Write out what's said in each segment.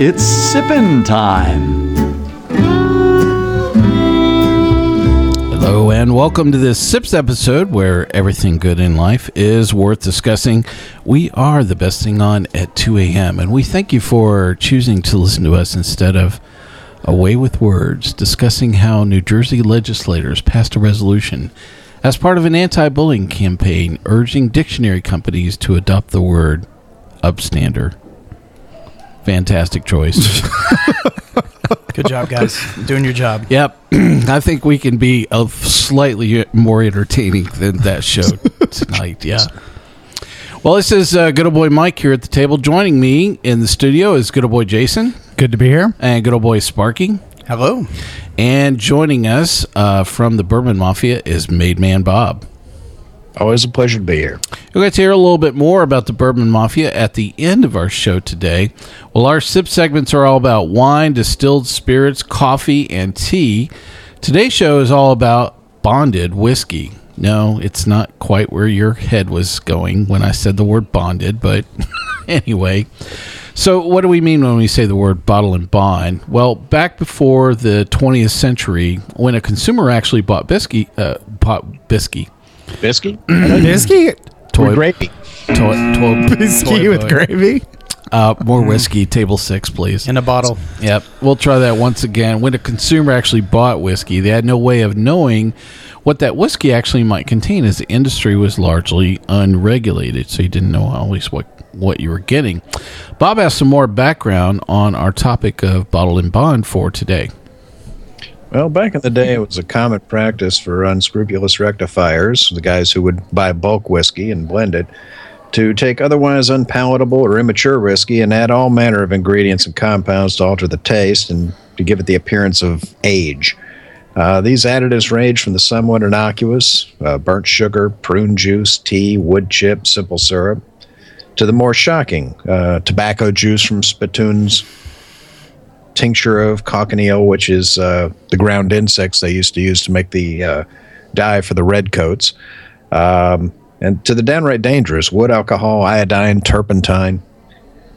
It's sippin' time. Hello, and welcome to this SIPS episode where everything good in life is worth discussing. We are the best thing on at 2 a.m., and we thank you for choosing to listen to us instead of Away with Words, discussing how New Jersey legislators passed a resolution as part of an anti bullying campaign urging dictionary companies to adopt the word upstander. Fantastic choice. Good job, guys. Doing your job. Yep. I think we can be a slightly more entertaining than that show tonight. Yeah. Well, this is uh, good old boy Mike here at the table. Joining me in the studio is good old boy Jason Good to be here. and good old boy Sparky. Hello. And joining us uh, from the Bourbon Mafia is Made Man Bob. Always a pleasure to be here. We'll get to hear a little bit more about the Bourbon Mafia at the end of our show today. Well, our sip segments are all about wine, distilled spirits, coffee, and tea. Today's show is all about bonded whiskey. No, it's not quite where your head was going when I said the word bonded, but anyway. So, what do we mean when we say the word bottle and bond? Well, back before the 20th century, when a consumer actually bought biscuit, uh, bought biscuit, Biscuit? Whiskey? toy, Gravy. toy, toy, Whiskey toy with boy. gravy? Uh, more whiskey, table six, please. In a bottle. Yep, we'll try that once again. When a consumer actually bought whiskey, they had no way of knowing what that whiskey actually might contain, as the industry was largely unregulated, so you didn't know always what what you were getting. Bob has some more background on our topic of bottle and bond for today. Well, back in the day, it was a common practice for unscrupulous rectifiers, the guys who would buy bulk whiskey and blend it, to take otherwise unpalatable or immature whiskey and add all manner of ingredients and compounds to alter the taste and to give it the appearance of age. Uh, these additives range from the somewhat innocuous uh, burnt sugar, prune juice, tea, wood chip, simple syrup, to the more shocking uh, tobacco juice from spittoons, tincture of cochineal, which is uh, the ground insects they used to use to make the uh, dye for the red coats, um, and to the downright dangerous wood alcohol, iodine, turpentine.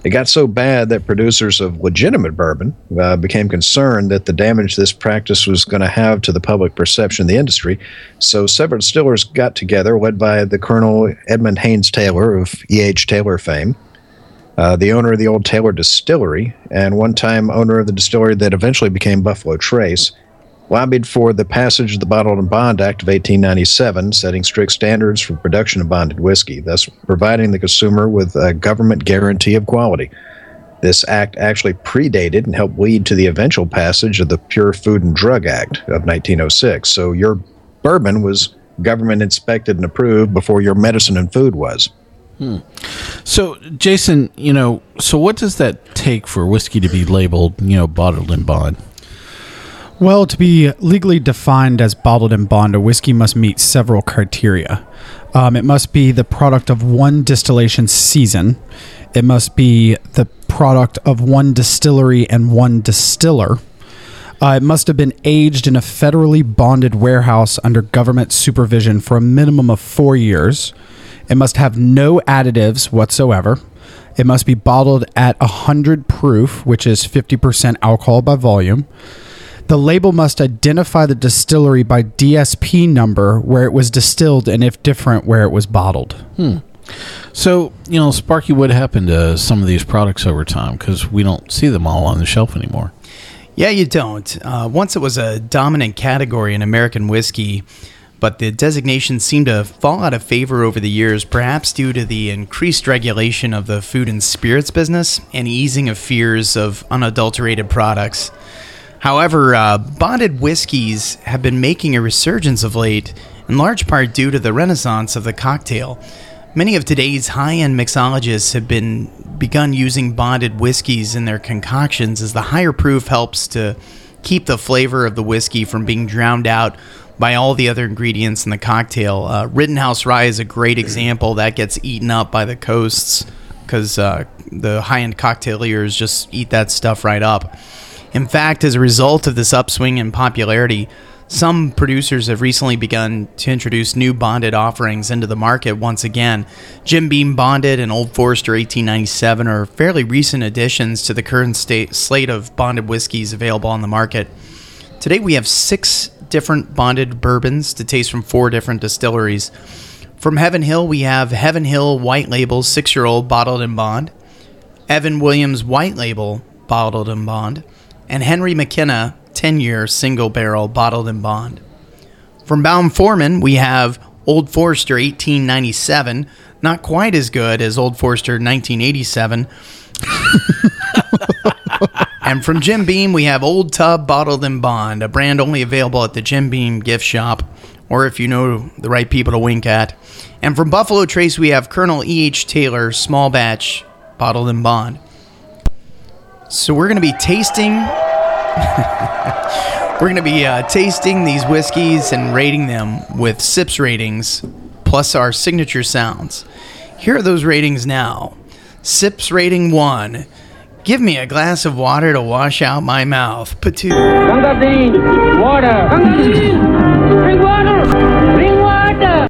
It got so bad that producers of legitimate bourbon uh, became concerned that the damage this practice was going to have to the public perception of the industry. So several distillers got together, led by the Colonel Edmund Haynes Taylor of E.H. Taylor fame, uh, the owner of the old Taylor Distillery, and one time owner of the distillery that eventually became Buffalo Trace, lobbied for the passage of the Bottled and Bond Act of 1897, setting strict standards for production of bonded whiskey, thus providing the consumer with a government guarantee of quality. This act actually predated and helped lead to the eventual passage of the Pure Food and Drug Act of 1906. So your bourbon was government inspected and approved before your medicine and food was. So, Jason, you know, so what does that take for whiskey to be labeled, you know, bottled in bond? Well, to be legally defined as bottled and bond, a whiskey must meet several criteria. Um, it must be the product of one distillation season. It must be the product of one distillery and one distiller. Uh, it must have been aged in a federally bonded warehouse under government supervision for a minimum of four years. It must have no additives whatsoever. It must be bottled at 100 proof, which is 50% alcohol by volume. The label must identify the distillery by DSP number where it was distilled and, if different, where it was bottled. So, you know, Sparky, what happened to some of these products over time? Because we don't see them all on the shelf anymore. Yeah, you don't. Uh, once it was a dominant category in American whiskey, but the designation seemed to fall out of favor over the years, perhaps due to the increased regulation of the food and spirits business and easing of fears of unadulterated products. However, uh, bonded whiskeys have been making a resurgence of late, in large part due to the renaissance of the cocktail. Many of today's high end mixologists have been begun using bonded whiskeys in their concoctions as the higher proof helps to keep the flavor of the whiskey from being drowned out by all the other ingredients in the cocktail. Uh, Rittenhouse Rye is a great example that gets eaten up by the coasts because uh, the high end cocktailers just eat that stuff right up. In fact, as a result of this upswing in popularity, some producers have recently begun to introduce new bonded offerings into the market once again. Jim Beam Bonded and Old Forester 1897 are fairly recent additions to the current state slate of bonded whiskeys available on the market. Today we have six different bonded bourbons to taste from four different distilleries. From Heaven Hill, we have Heaven Hill White Label six year old bottled in bond, Evan Williams White Label bottled in bond, and Henry McKenna 10 year single barrel bottled in bond. From Brown-Forman, we have Old Forester 1897, not quite as good as Old Forester 1987. and from Jim Beam, we have Old Tub Bottled in Bond, a brand only available at the Jim Beam gift shop, or if you know the right people to wink at. And from Buffalo Trace, we have Colonel E.H. Taylor Small Batch Bottled in Bond. So we're going to be tasting. we're going to be uh, tasting these whiskeys and rating them with SIPS ratings, plus our signature sounds. Here are those ratings now. SIPS rating one. Give me a glass of water to wash out my mouth. Patu. Ganga Singh, water. Ganga Singh, bring water. Bring water.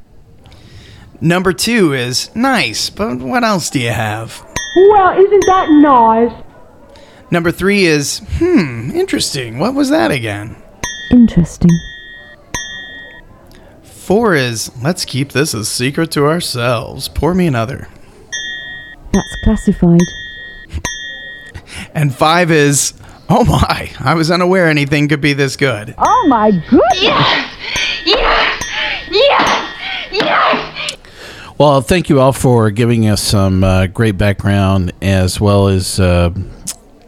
Number two is nice, but what else do you have? Well, isn't that nice? Number three is hmm, interesting. What was that again? Interesting. Four is let's keep this a secret to ourselves. Pour me another. That's classified. And five is oh my, I was unaware anything could be this good. Oh my goodness! Well, thank you all for giving us some uh, great background as well as uh,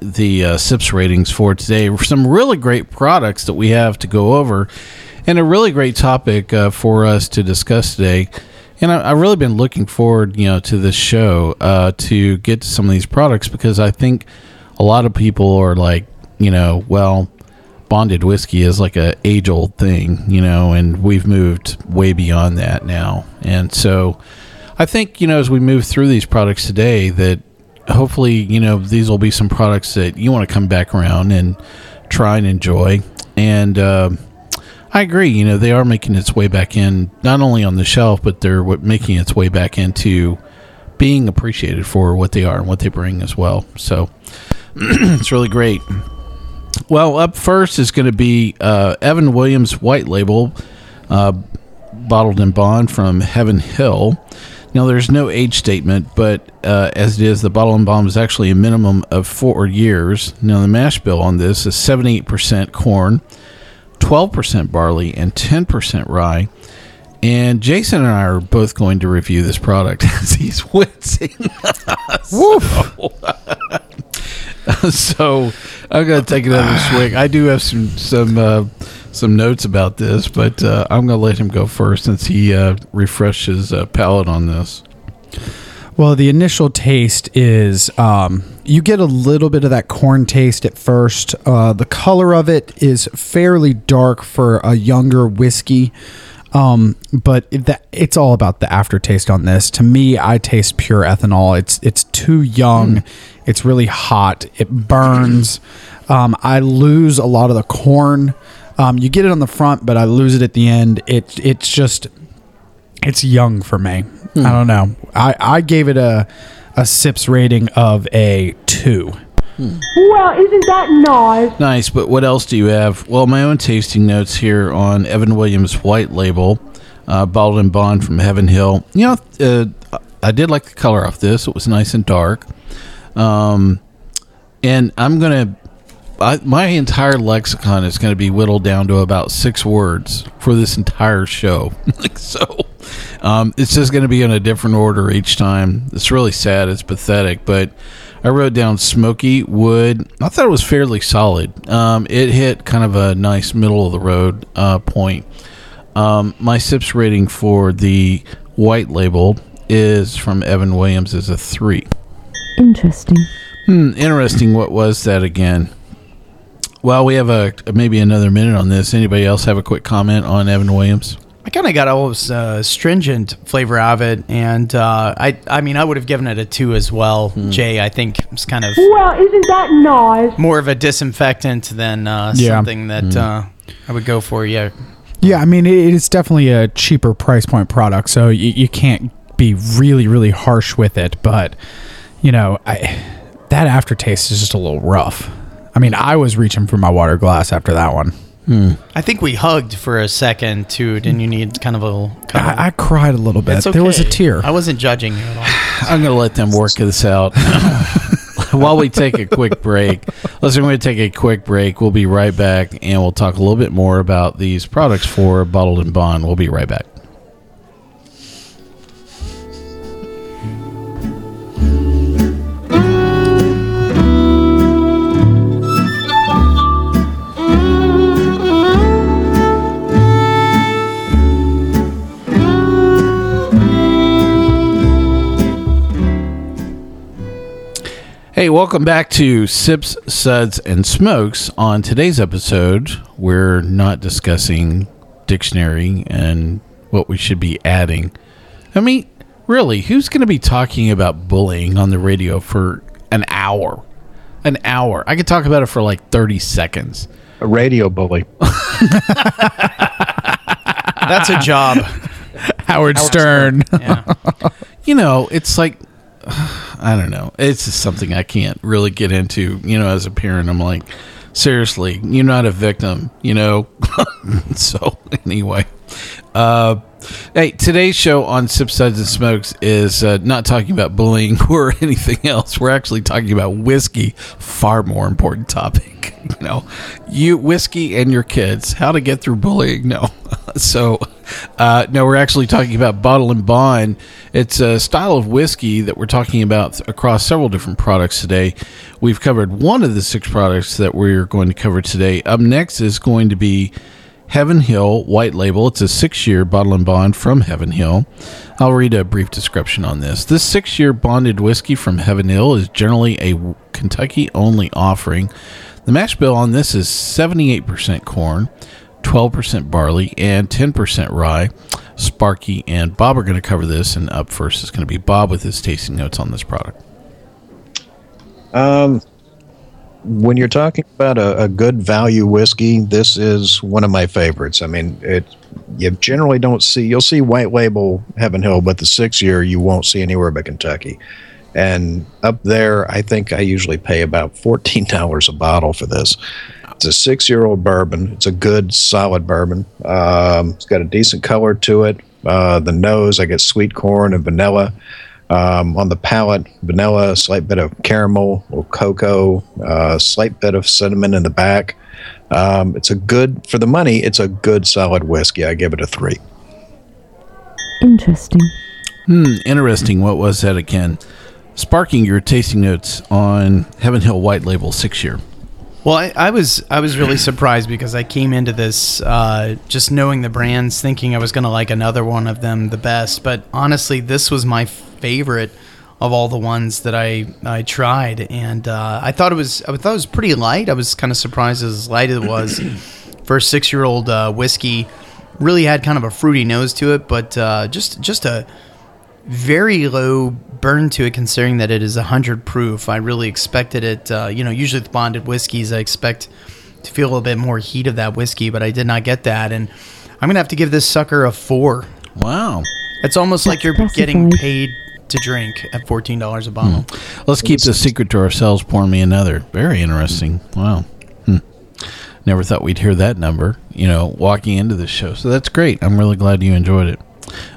the uh, SIPS ratings for today. Some really great products that we have to go over, and a really great topic uh, for us to discuss today. And I, I've really been looking forward, you know, to this show uh, to get to some of these products because I think a lot of people are like, you know, well, bonded whiskey is like a age old thing, you know, and we've moved way beyond that now. And so I think, you know, as we move through these products today, that hopefully, you know, these will be some products that you want to come back around and try and enjoy. And uh, I agree, you know, they are making its way back in, not only on the shelf, but they're making its way back into being appreciated for what they are and what they bring as well. So it's really great. Well, up first is going to be uh, Evan Williams White Label, uh, bottled in bond from Heaven Hill. Now, there's no age statement, but uh, as it is, the bottle and bond is actually a minimum of four years. Now, the mash bill on this is 78% corn, 12% barley, and 10% rye. And Jason and I are both going to review this product as he's wincing. so, so I'm going to take another swig. I do have some some uh, some notes about this, but uh, I'm going to let him go first since he uh, refreshed his uh, palate on this. Well, the initial taste is um, you get a little bit of that corn taste at first. Uh, the color of it is fairly dark for a younger whiskey, um, but it, that, it's all about the aftertaste on this. To me, I taste pure ethanol. It's it's too young. It's really hot. It burns. Um, I lose a lot of the corn. Um, you get it on the front, but I lose it at the end. It it's just it's young for me. I don't know. I, I gave it a a sips rating of a two. Well, isn't that nice? Nice, but what else do you have? Well, my own tasting notes here on Evan Williams White Label, uh, bottled and bond from Heaven Hill. You know, uh, I did like the color off this. It was nice and dark. Um, and I'm gonna, I, my entire lexicon is gonna be whittled down to about six words for this entire show. like so, um, it's just gonna be in a different order each time. It's really sad. It's pathetic, but. I wrote down smoky wood. I thought it was fairly solid. Um, it hit kind of a nice middle of the road uh, point. Um, my sips rating for the white label is from Evan Williams is a three. Interesting. Hmm, interesting. What was that again? Well, we have a maybe another minute on this. Anybody else have a quick comment on Evan Williams? I kind of got all this uh, stringent flavor out of it, and uh, I I mean I would have given it a two as well. Jay, I think it's kind of Well, isn't that nice? more of a disinfectant than uh, Yeah. something that uh, I would go for. Yeah, Yeah, I mean, it, it's definitely a cheaper price point product, so you, you can't be really, really harsh with it. But you know, I, that aftertaste is just a little rough. I mean, I was reaching for my water glass after that one. I think we hugged for a second too. Didn't you need kind of a? Kind of, I, I cried a little bit. It's There was a tear. I wasn't judging you at all. I'm going to let them work this out. While we take a quick break, listen, we're going to take a quick break. We'll be right back and we'll talk a little bit more about these products for Bottled and Bond. We'll be right back. Hey, welcome back to Sips, Suds, and Smokes. On today's episode, we're not discussing dictionary and what we should be adding. I mean, really, who's going to be talking about bullying on the radio for an hour? An hour. I could talk about it for like 30 seconds. A radio bully. That's a job. Howard Stern. Yeah. you know, it's like I don't know. It's just something I can't really get into. You know, as a parent, I'm like, seriously, you're not a victim. You know. so anyway, uh, hey, today's show on Sip and Smokes is uh, not talking about bullying or anything else. We're actually talking about whiskey. Far more important topic. You know, you whiskey and your kids. How to get through bullying? No. so, uh, no, we're actually talking about Bottle and Bond. It's a style of whiskey that we're talking about across several different products today. We've covered one of the six products that we're going to cover today. Up next is going to be Heaven Hill White Label. It's a six year bottle and bond from Heaven Hill. I'll read a brief description on this. This six year bonded whiskey from Heaven Hill is generally a Kentucky only offering. The mash bill on this is 78% corn, 12% barley, and 10% rye. Sparky and Bob are going to cover this, and up first is going to be Bob with his tasting notes on this product. Um, when you're talking about a, a good value whiskey, this is one of my favorites. I mean, it you generally don't see you'll see white label Heaven Hill, but the six year you won't see anywhere but Kentucky. And up there, I think I usually pay about fourteen dollars a bottle for this. It's a six year old bourbon. It's a good, solid bourbon. Um, it's got a decent color to it. Uh, the nose, I get sweet corn and vanilla. Um, on the palate, vanilla, a slight bit of caramel or cocoa, a slight bit of cinnamon in the back. Um, it's a good, for the money, it's a good, solid whiskey. I give it a three. Interesting. Hmm, interesting. What was that again? Sparking your tasting notes on Heaven Hill White Label six year. Well, I, I was I was really surprised because I came into this uh, just knowing the brands, thinking I was going to like another one of them the best. But honestly, this was my favorite of all the ones that I I tried, and uh, I thought it was I thought it was pretty light. I was kind of surprised as light it was for a six year old uh, whiskey. Really had kind of a fruity nose to it, but uh, just just a very low burn to it considering that it is 100 proof. I really expected it, uh, you know, usually with bonded whiskeys, I expect to feel a little bit more heat of that whiskey, but I did not get that. And I'm going to have to give this sucker a four. Wow. It's almost like you're That's getting paid to drink at $14 a bottle. Let's keep this secret to ourselves. Pour me another. Very interesting. Wow. Hmm. Never thought we'd hear that number, you know, walking into this show. So that's great. I'm really glad you enjoyed it.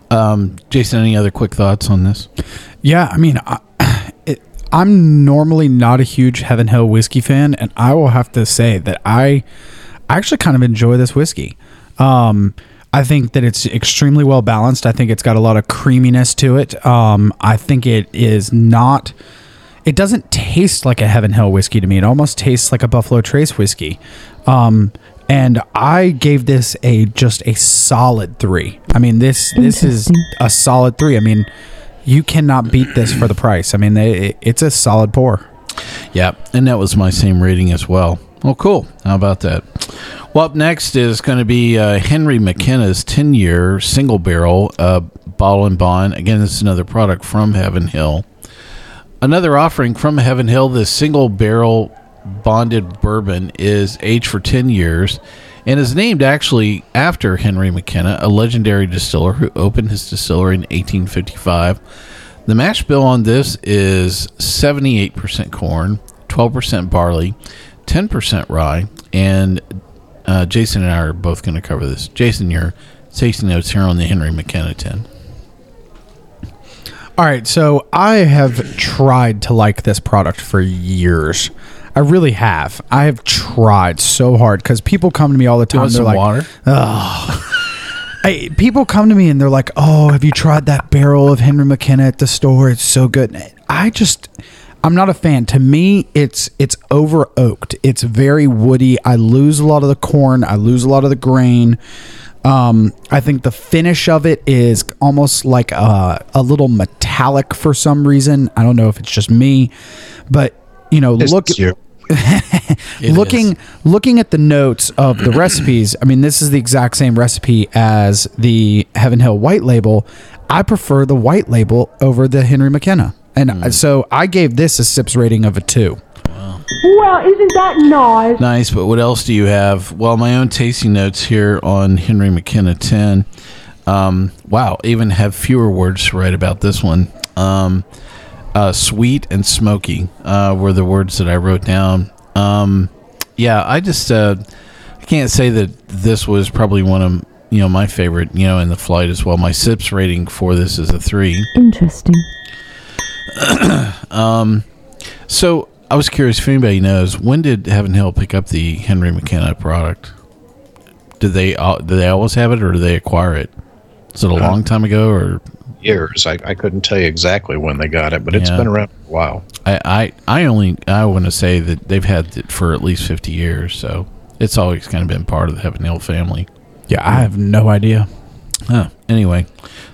Um, Jason, any other quick thoughts on this? Yeah, I mean, I, it, I'm normally not a huge Heaven Hill whiskey fan, and I will have to say that I, I actually kind of enjoy this whiskey. Um, I think that it's extremely well balanced. I think it's got a lot of creaminess to it. Um, I think it is not. It doesn't taste like a Heaven Hill whiskey to me. It almost tastes like a Buffalo Trace whiskey. Um, and I gave this a just a solid three. I mean this this is a solid three. I mean, you cannot beat this for the price. I mean, they, it's a solid pour. Yeah, and that was my same rating as well. Well, cool. How about that? Well, up next is going to be uh, Henry McKenna's 10 year single barrel uh, bottle and bond. Again, this is another product from Heaven Hill. Another offering from Heaven Hill, this single barrel bonded bourbon is aged for 10 years and is named actually after Henry McKenna, a legendary distiller who opened his distillery in 1855. The mash bill on this is 78% corn, 12% barley, 10% rye, and uh, Jason and I are both going to cover this. Jason, your tasting notes here on the Henry McKenna 10. All right, so I have tried to like this product for years. I really have. I have tried so hard because people come to me all the time. want They're like, water? I, people come to me and they're like, "Oh, have you tried that barrel of Henry McKenna at the store? It's so good." I just, I'm not a fan. To me, it's it's over oaked. It's very woody. I lose a lot of the corn. I lose a lot of the grain. Um, I think the finish of it is almost like a, a little metallic for some reason. I don't know if it's just me, but you know, It's look. you. It looking is. looking at the notes of the recipes, I mean, this is the exact same recipe as the Heaven Hill White Label. I prefer the White Label over the Henry McKenna, and Hmm. so I gave this a sips rating of a two. Well, isn't that nice? Nice, but what else do you have? Well, my own tasting notes here on Henry McKenna 10. Um, wow, even have fewer words to write about this one. Um, uh, sweet and smoky uh, were the words that I wrote down. Um, yeah, I just uh, I can't say that this was probably one of you know my favorite you know in the flight as well. My sips rating for this is a three. Interesting. um, So I was curious if anybody knows when did Heaven Hill pick up the Henry McKenna product? Did they al- did they always have it, or did they acquire it? Is it a long time ago, or Years. I, I couldn't tell you exactly when they got it, but it's Yeah. been around for a while. I I, I only I want to say that they've had it for at least fifty years, so it's always kind of been part of the Heaven Hill family. Yeah, I have no idea. Huh. Anyway,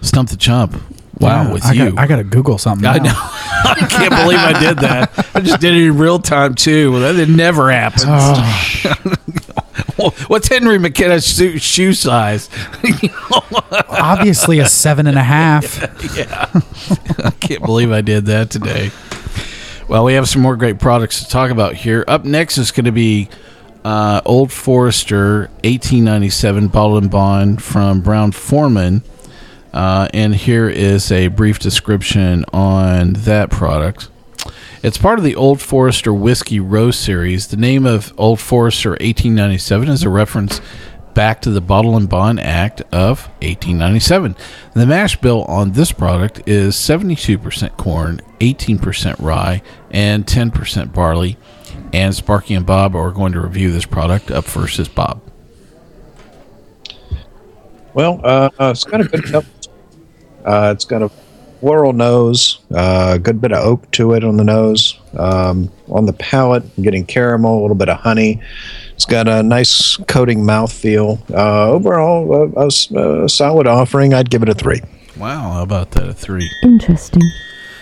stump the chump. Wow, Yeah, with I you. got, I got to Google something. I know. I can't believe I did that. I just did it in real time too. Well, that never happens. Oh. What's Henry McKenna's shoe, shoe size? Obviously, a seven and a half. Yeah, I can't believe I did that today. Well, we have some more great products to talk about here. Up next is going to be uh, Old Forester 1897 Bottle and Bond from Brown-Forman. Uh, and here is a brief description on that product. It's part of the Old Forester Whiskey Row series. The name of Old Forester 1897 is a reference back to the Bottle and Bond Act of 1897. The mash bill on this product is 72% corn, 18% rye, and 10% barley. And Sparky and Bob are going to review this product. Up first is Bob. Well, uh, it's got a good. Uh, it's got a floral nose, a good bit of oak to it on the nose. Um, on the palate, getting caramel, a little bit of honey. It's got a nice coating mouthfeel. Uh, overall, a solid offering. I'd give it a three. Wow, how about that? A three. Interesting.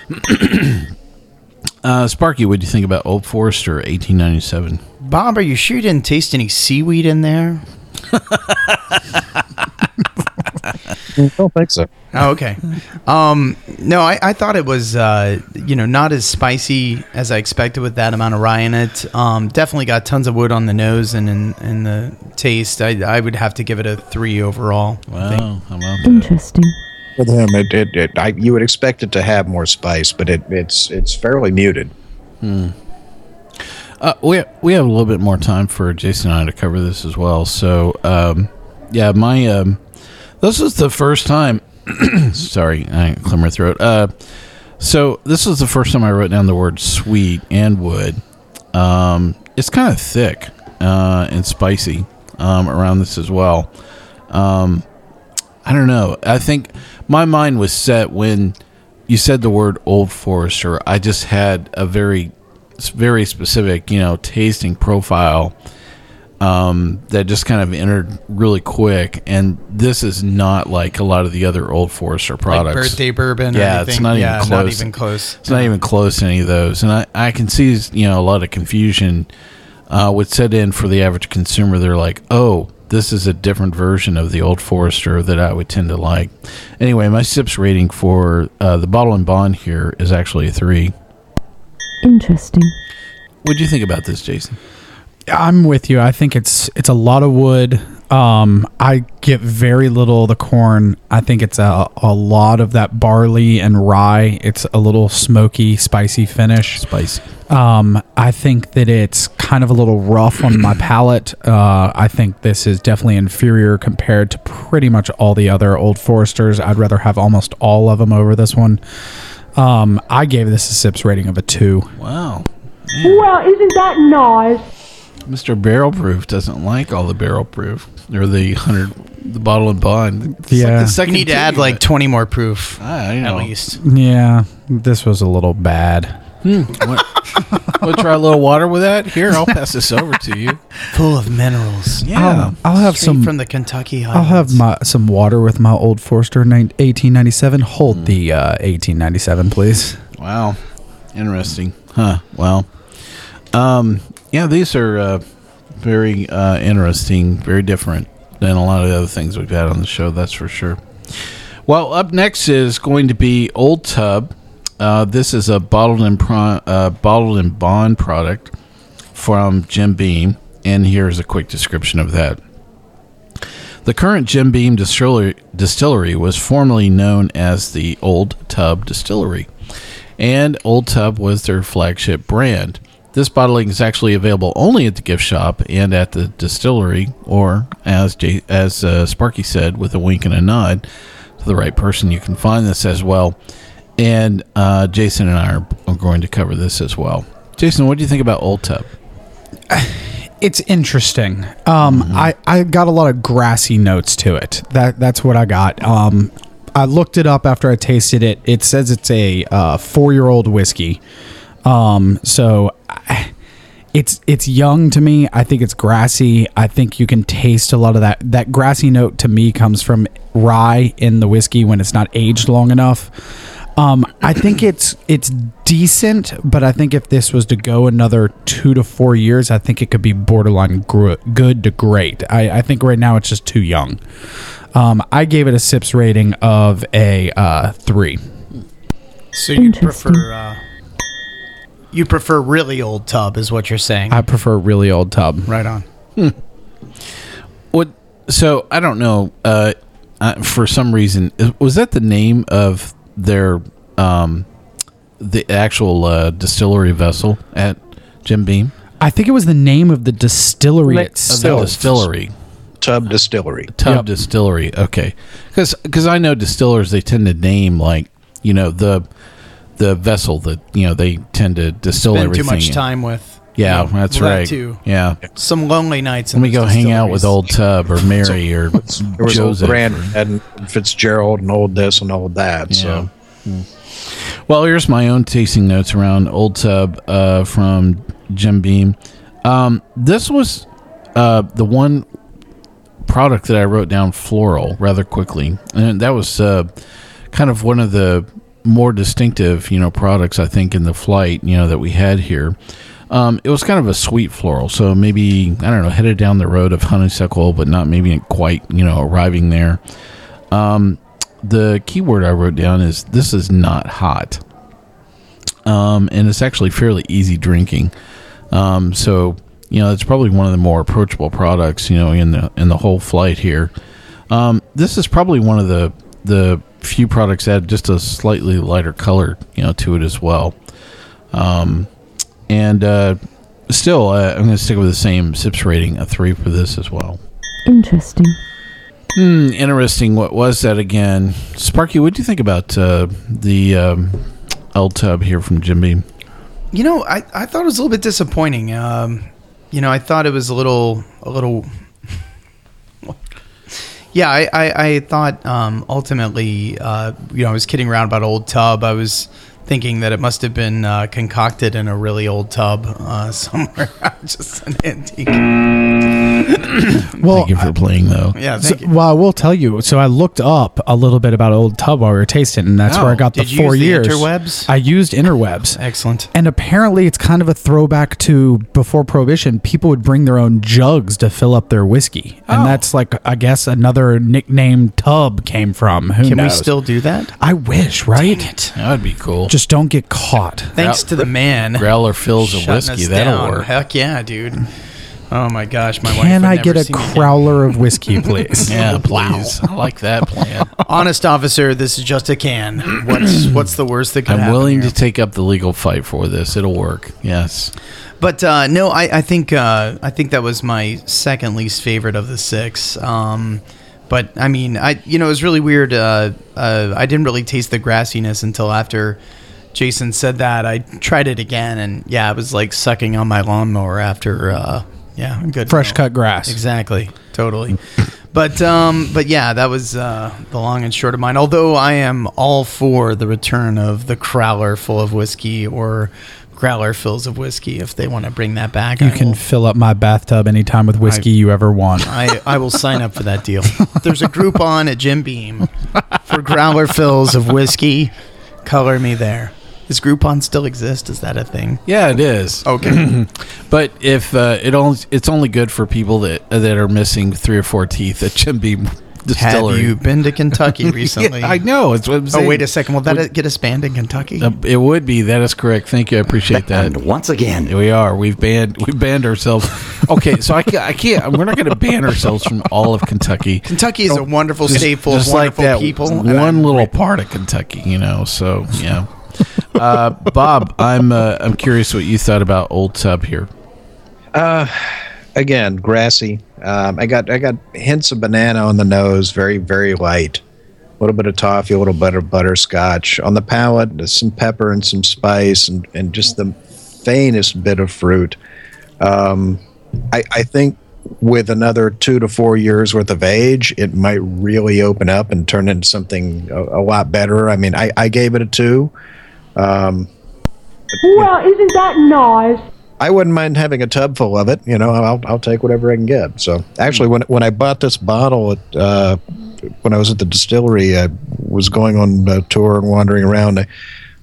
Uh, Sparky, what do you think about Old Forester 1897? Bob, are you sure you didn't taste any seaweed in there? I don't think so. Oh, okay. Um, no, I, I thought it was, uh, you know, not as spicy as I expected with that amount of rye in it. Um, definitely got tons of wood on the nose and in, in the taste. I, I would have to give it a three overall. Wow, how about that? Interesting. With him, it, it, it I, you would expect it to have more spice, but it, it's it's fairly muted. Uh, we we have a little bit more time for Jason and I to cover this as well. So, um, yeah, my um, this is the first time. sorry, I clear my throat. Uh, so this is the first time I wrote down the word sweet and wood. Um, it's kind of thick uh, and spicy um, around this as well. Um, I don't know. I think my mind was set when you said the word Old Forester. I just had a very, very specific, you know, tasting profile um, that just kind of entered really quick. And this is not like a lot of the other Old Forester products. Like birthday bourbon. or Yeah, it's anything? not even close. Not even close. It's not even close to any of those, and I, I can see you know a lot of confusion uh, would set in for the average consumer. They're like, oh, this is a different version of the Old Forester that I would tend to like. Anyway, my sips rating for uh, the bottle and bond here is actually a three. Interesting. What do you think about this, Jason? I'm with you. I think it's it's a lot of wood. Um, I get very little of the corn. I think it's a, a lot of that barley and rye. It's a little smoky, spicy finish. Spicy. Um, I think that it's kind of a little rough on my palate. Uh, I think this is definitely inferior compared to pretty much all the other Old Foresters. I'd rather have almost all of them over this one. Um, I gave this a sips rating of a two. Wow. Well, isn't that nice? Mr. Barrel Proof doesn't like all the barrel proof or the hundred, the bottle and bond. It's Yeah. like the You second need to add like 20 more proof. I know. At least. Yeah, this was a little bad. Want, want to try a little water with that? Here, I'll pass this over to you. Full of minerals. Yeah. I'll have some from the Kentucky I'll have my some water with my old Forester nine- 1897. Hold the uh, 1897, please. Wow. Interesting. Huh. Well. Um, yeah, these are uh, very uh, interesting, very different than a lot of the other things we've had on the show, that's for sure. Well, up next is going to be Old Tub. Uh, this is a bottled and pro- uh, bottled and bond product from Jim Beam, and here's a quick description of that. The current Jim Beam distillery, distillery was formerly known as the Old Tub Distillery, and Old Tub was their flagship brand. This bottling is actually available only at the gift shop and at the distillery, or as J- as uh, Sparky said, with a wink and a nod to the right person, you can find this as well. And uh, Jason and I are, are going to cover this as well. Jason, what do you think about Old Tub? It's interesting. Um, I I got a lot of grassy notes to it. That that's what I got. Um, I looked it up after I tasted it. It says it's a uh, four year old whiskey. Um, so it's it's young to me. I think it's grassy. I think you can taste a lot of that. That grassy note to me comes from rye in the whiskey when it's not aged long enough. Um, I think it's it's decent, but I think if this was to go another two to four years, I think it could be borderline gr- good to great. I, I think right now it's just too young. Um, I gave it a sips rating of a uh, three. so you prefer. Uh, you prefer really old tub, is what you're saying. I prefer really old tub. right on. What? So I don't know. Uh, uh, for some reason, was that the name of their um, the actual uh, distillery vessel at Jim Beam? I think it was the name of the distillery Like- Of itself. the distillery, Tub Distillery. Tub Yep. Distillery. Okay, because I know distillers they tend to name like you know the the vessel that you know they tend to distill Spend everything. too much in. time with. Yeah, you know, that's well, that right. Too. Yeah. Some lonely nights. Let in me go hang out with old Tub or Mary or There was old Joseph. Grandad and Fitzgerald and old this and old that. So Well, here's my own tasting notes around Old Tub uh, from Jim Beam. Um, this was uh, the one product that I wrote down floral rather quickly, and that was uh, kind of one of the more distinctive, you know, products I think in the flight, you know, that we had here. Um, it was kind of a sweet floral, so maybe I don't know, headed down the road of honeysuckle, but not maybe quite, you know, arriving there. Um, the keyword I wrote down is this is not hot. Um, and it's actually fairly easy drinking. Um, so you know it's probably one of the more approachable products you know in the in the whole flight here. Um, this is probably one of the the few products add just a slightly lighter color you know to it as well. Um, and uh, still, uh, I'm going to stick with the same sips rating, a three for this as well. Interesting. Hmm, interesting. What was that again? Sparky, what do you think about uh, the um, Old Tub here from Jim Beam? You know, I, I thought it was a little bit disappointing. Um, you know, I thought it was a little a little. Yeah, I, I, I thought um, ultimately, uh, you know, I was kidding around about old tub. I was thinking that it must have been uh, concocted in a really old tub uh, somewhere, just an antique. Well, Thank you for playing, though. Yeah, So, you. well, I will tell you. So I looked up a little bit about Old Tub while we were tasting, and that's Oh, where I oh, got the you four use the years. interwebs? I used interwebs. Excellent. And apparently, it's kind of a throwback to before Prohibition. People would bring their own jugs to fill up their whiskey, and Oh. that's like I guess another nickname tub came from. Who Can we still do that? I wish, right? That would be cool. Just don't get caught. Thanks to the man. Growler fills of whiskey. That'll down. work. Heck yeah, dude. Oh my gosh, my wife. Can I get a see me down. crowler of whiskey, please? Yeah, please. I like that plan. Honest officer, this is just a can. What's what's the worst that could I'm happen? willing here? to take up the legal fight for this. It'll work. Yes. But uh, no, I, I think uh, I think that was my second least favorite of the six. Um, but I mean, I you know it was really weird. Uh, uh, I didn't really taste the grassiness until after Jason said that. I tried it again, and yeah, it was like sucking on my lawnmower after. Yeah, good. Fresh cut grass. Exactly. Totally. But um, but yeah, that was uh, the long and short of mine. Although I am all for the return of the crowler full of whiskey or growler fills of whiskey if they want to bring that back. You I can will, fill up my bathtub anytime with whiskey I- you ever want. I, I will sign up for that deal. There's a Groupon at Jim Beam for growler fills of whiskey. Color me there. Does Groupon still exist? Is that a thing? Yeah, it is. Okay. But if uh, it only, it's only good for people that that are missing three or four teeth at Jim Beam Have you been to Kentucky recently? Yeah, I know. It's what I'm Oh, wait a second. Will that get us banned in Kentucky? Uh, it would be. That is correct. Thank you. I appreciate that. And once again, We are. We've banned. We banned ourselves. Okay, so I can't. I can't we're not going to ban ourselves from all of Kentucky. Kentucky is a wonderful state full of Just like wonderful that people. one little part of Kentucky, you know. So yeah. Uh, Bob, I'm uh, I'm curious what you thought about Old Tub here. again, grassy. Um, I got I got hints of banana on the nose, very very light. A little bit of toffee, a little bit of butterscotch on the palate. Some pepper and some spice, and, and just the faintest bit of fruit. Um, I, I think with another two to four years worth of age, it might really open up and turn into something a, a lot better. I mean, I, I gave it a two. Um, Well, isn't that nice? I wouldn't mind having a tub full of it. You know, I'll, I'll take whatever I can get. So actually, when when I bought this bottle, at, uh, when I was at the distillery, I was going on a tour and wandering around. I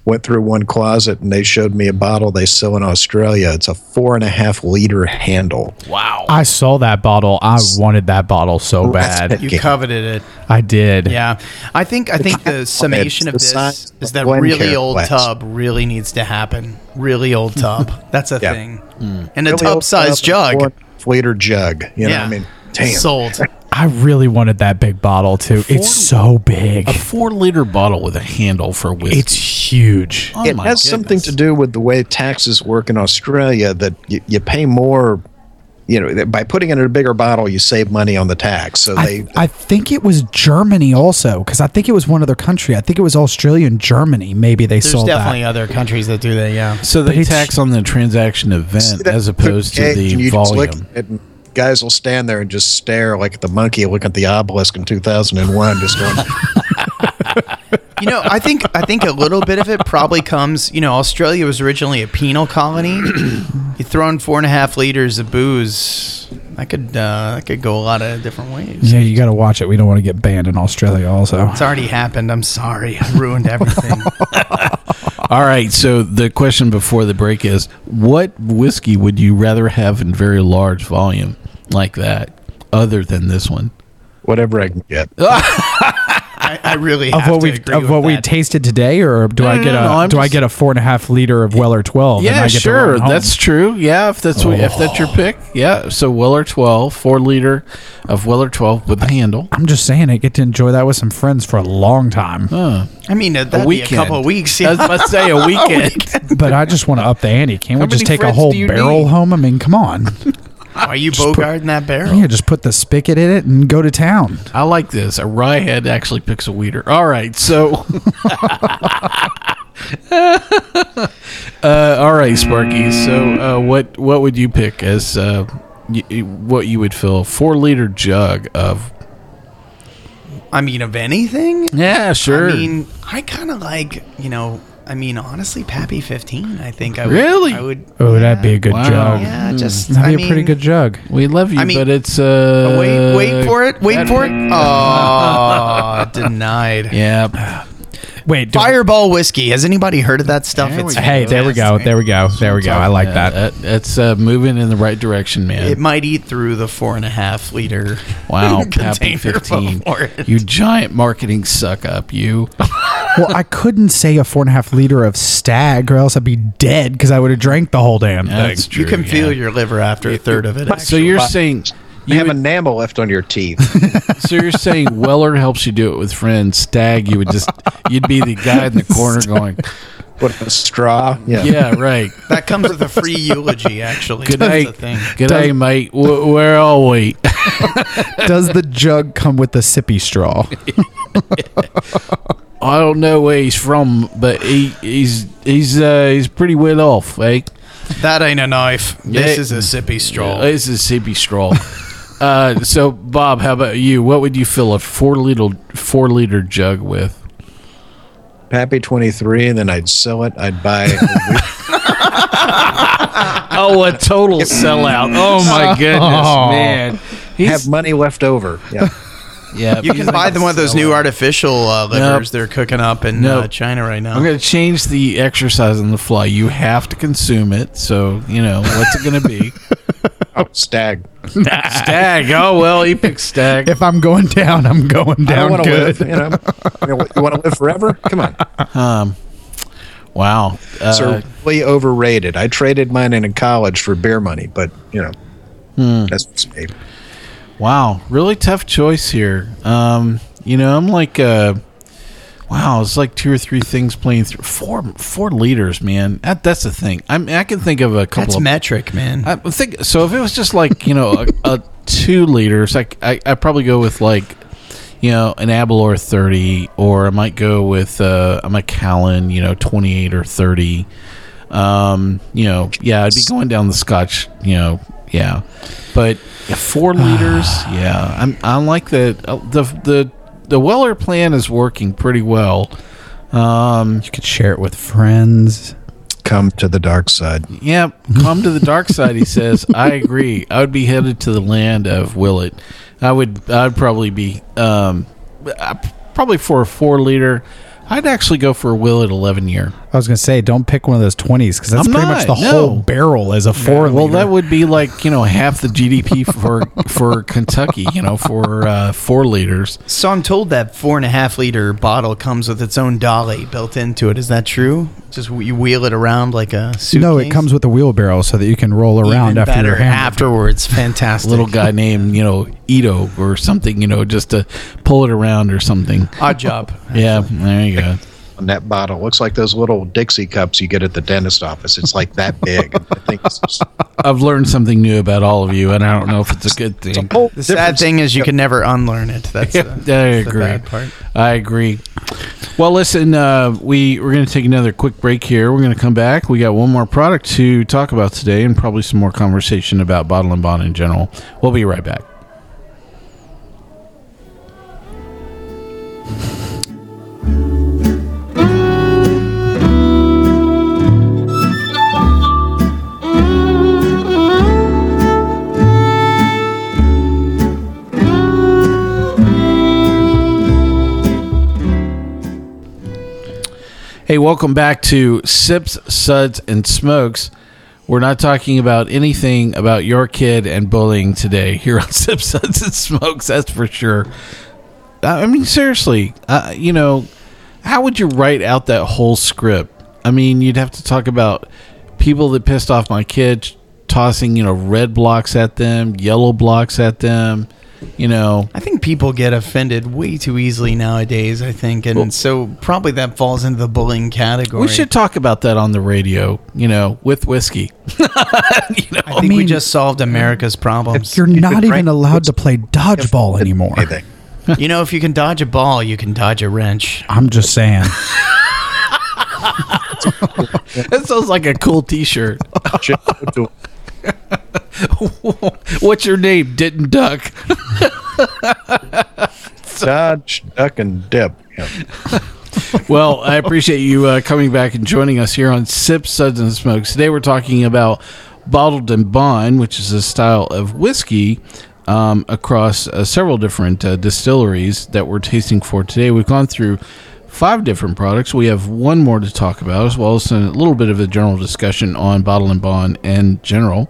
went through one closet and they showed me a bottle they sell in Australia. It's a four and a half liter handle. Wow. I saw that bottle. I wanted that bottle so bad. You coveted it. I did. Yeah, I think I think the summation of this is that really old tub really needs to happen. Really old tub. That's a Yeah. thing. Hmm. And a Really tub old sized jug. four liter jug. You know, yeah, I mean, damn. sold. I really wanted that big bottle too. It's so big. A four liter bottle with a handle for whiskey. It's huge. Oh it my has something to do with the way taxes work in Australia that you, you pay more. You know, by putting it in a bigger bottle, you save money on the tax. So they, I, I think it was Germany also because I think it was one other country. I think it was Australia and Germany. Maybe they There's sold definitely that. other countries that do that. Yeah. So But they tax on the transaction event that as opposed to the you just look volume. At it and guys will stand there and just stare like at the monkey looking at the obelisk in 2001, just going, You know, I think I think a little bit of it probably comes. You know, Australia was originally a penal colony. you throw in four and a half liters of booze, that could uh, that could go a lot of different ways. Yeah, you got to watch it. We don't want to get banned in Australia. Also, It's already happened. I'm sorry. I ruined everything. All right. So the question before the break is: What whiskey would you rather have in very large volume like that, other than this one? whatever I can get. I, I really of what to we agree of with what we tasted today, or do I get no, a no, I'm do I get a four and a half liter of Weller twelve? and Yeah, I get sure. That's true. Yeah, if that's what, if that's your pick. Yeah. So Weller twelve, four liter of Weller twelve with the handle. I'm just saying, I get to enjoy that with some friends for a long time. Huh. I mean, uh, that'd a be a couple of weeks. I was Yeah. about to say a weekend. but I just want to up the ante. Can't we just take a whole barrel need? home? I mean, come on. Are you bogarting that barrel? Yeah, just put the spigot in it and go to town. I like this. A rye head actually picks a wheater. All right, so. uh, all right, Sparky. So, uh, what what would you pick as uh, y- y- what you would fill a four liter jug of? I mean, of anything. Yeah, sure. I mean, I kind of like you know. I mean, honestly, Pappy 15. I think I would. Really? I would. Oh, that'd be a good Wow. jug. Yeah, just. That'd I be a pretty good jug. We love you, I mean- but it's uh. Oh, wait, wait for it. Wait for it. Oh, denied. Yeah. Wait, do- Fireball whiskey. Has anybody heard of that stuff? There It's go. Hey, there we go. There we go. There we go. I like Yeah, that. It's uh, moving in the right direction, man. It might eat through the four and a half liter. wow, Pappy container 15. You giant marketing suck up, you. Well, I couldn't say a four and a half liter of stag, or else I'd be dead because I would have drank the whole damn thing. That's true. You can yeah. feel your liver after a third of it. So you're saying You have enamel left on your teeth. so you're saying Weller helps you do it with friends. Stag, you would just you'd be the guy in the corner going, With a straw. Yeah. "Yeah, right. that comes with a free eulogy. Actually, Good That's night, the thing. good day, mate. W- where are we?" Does the jug come with the sippy straw? I don't know where he's from, but he he's he's uh, he's pretty well off, eh? That ain't a knife. This Yeah. is a sippy straw. This is a sippy straw. uh, so, Bob, how about you? What would you fill a four liter four liter jug with? Pappy 23, and then I'd sell it. I'd buy. Oh, a total sellout! Oh my goodness, Oh. man! He's, have money left over. Yeah. yeah, You can buy them one of those new artificial uh, livers they're cooking up in Nope. uh, China right now. I'm going to change the exercise on the fly. You have to consume it. So, you know, what's it going to be? Oh, stag. stag. Oh, well, he picked stag. if I'm going down, I'm going down want to good. live. You know, you, want to live forever? Come on. Um, wow. Uh, It's really overrated. I traded mine in college for beer money, but you know, Hmm. that's just me. wow. Really tough choice here. Um, you know, I'm like, uh, wow, it's like two or three things playing through. Four, four liters, man. That, that's the thing. I mean, I can think of a couple That's of metric, man. I think so. If it was just like you know a, a two liters, I I I probably go with like you know an Aberlour thirty, or I might go with uh, a Macallan, you know twenty eight or thirty. Um, you know, yeah, I'd be going down the Scotch, you know, yeah, but yeah, four liters, yeah, I'm I like the uh, the the the Weller plan is working pretty well. Um, You could share it with friends. Come to the dark side. Yep, come to the dark side. He says. I agree. I would be headed to the land of Willet. I would. I'd probably be. Um, uh, probably for a four liter. I'd actually go for a Willet eleven year. I was gonna say, don't pick one of those twenties because that's I'm pretty much the not, whole barrel as a four. Well, liter. that would be like you know half the GDP for for Kentucky. You know for uh, four liters. so I'm told that four and a half liter bottle comes with its own dolly built into it. Is that true? Just you wheel it around like a suitcase? no, it comes with a wheelbarrow so that you can roll around Even after your hammered. afterwards. Fantastic. Little guy named you know Ito or something. You know just to pull it around or something. Odd job. Yeah, there you go. On that bottle. Looks like those little Dixie cups you get at the dentist office. It's like that big. I think it's just I've learned something new about all of you, and I don't know if it's a good thing. whole The sad thing is you can never unlearn it. That's, Yeah, the, I that's the agree. bad part. I agree. Well, listen, uh, we we're going to take another quick break here. We're going to come back. We got one more product to talk about today, and probably some more conversation about bottle and bond in general. We'll be right back. Hey, welcome back to Sips, Suds, and Smokes. We're not talking about anything about your kid and bullying today here on Sips, Suds, and Smokes. That's for sure. I mean, seriously, uh, you know, how would you write out that whole script? I mean, you'd have to talk about people that pissed off my kids, tossing, you know, red blocks at them, yellow blocks at them, you know. I think people get offended way too easily nowadays, I think. And so probably that falls into the bullying category. We should talk about that on the radio, you know, with whiskey. you know, I think we mean- just solved America's problems. You're not even allowed to play dodgeball anymore. you know, if you can dodge a ball, you can dodge a wrench. I'm just saying. that sounds like a cool T-shirt. What's your name? Didn't duck. Dodge, duck, and dip. Yeah. well, I appreciate you uh, coming back and joining us here on Sips, Suds, and Smokes. Today we're talking about bottled and bond, which is a style of whiskey um, across uh, several different uh, distilleries that we're tasting for today. We've gone through five different products. We have one more to talk about, as well as a little bit of a general discussion on bottle and bond in general.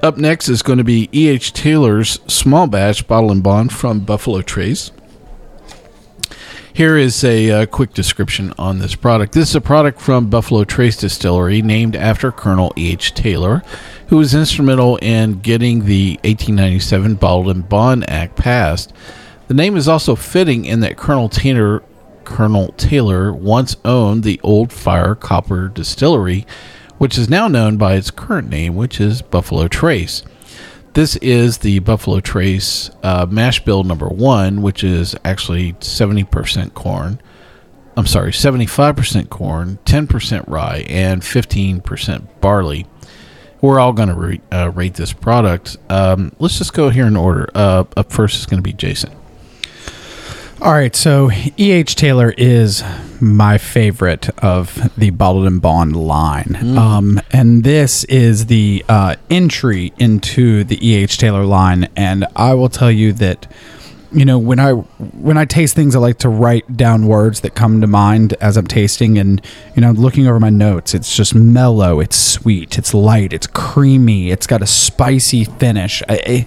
Up next is going to be E.H. Taylor's small batch bottle and bond from Buffalo Trace. Here is a uh, quick description on this product. This is a product from Buffalo Trace Distillery named after Colonel E.H. Taylor, who was instrumental in getting the 1897 Bottled and Bond Act passed. The name is also fitting in that Colonel Taylor, Colonel Taylor once owned the Old Fire Copper Distillery, which is now known by its current name, which is Buffalo Trace. This is the Buffalo Trace uh, mash bill number one, which is actually 70% corn. I'm sorry, 75% corn, 10% rye, and 15% barley. We're all going to re- uh, rate this product. Um, let's just go here in order. Uh, up first is going to be Jason. All right, so E.H. Taylor is my favorite of the Bottled and Bond line. Um, and this is the uh, entry into the E.H. Taylor line. And I will tell you that, you know, when I when I taste things, I like to write down words that come to mind as I'm tasting. And, you know, looking over my notes, it's just mellow, it's sweet, it's light, it's creamy, it's got a spicy finish. I,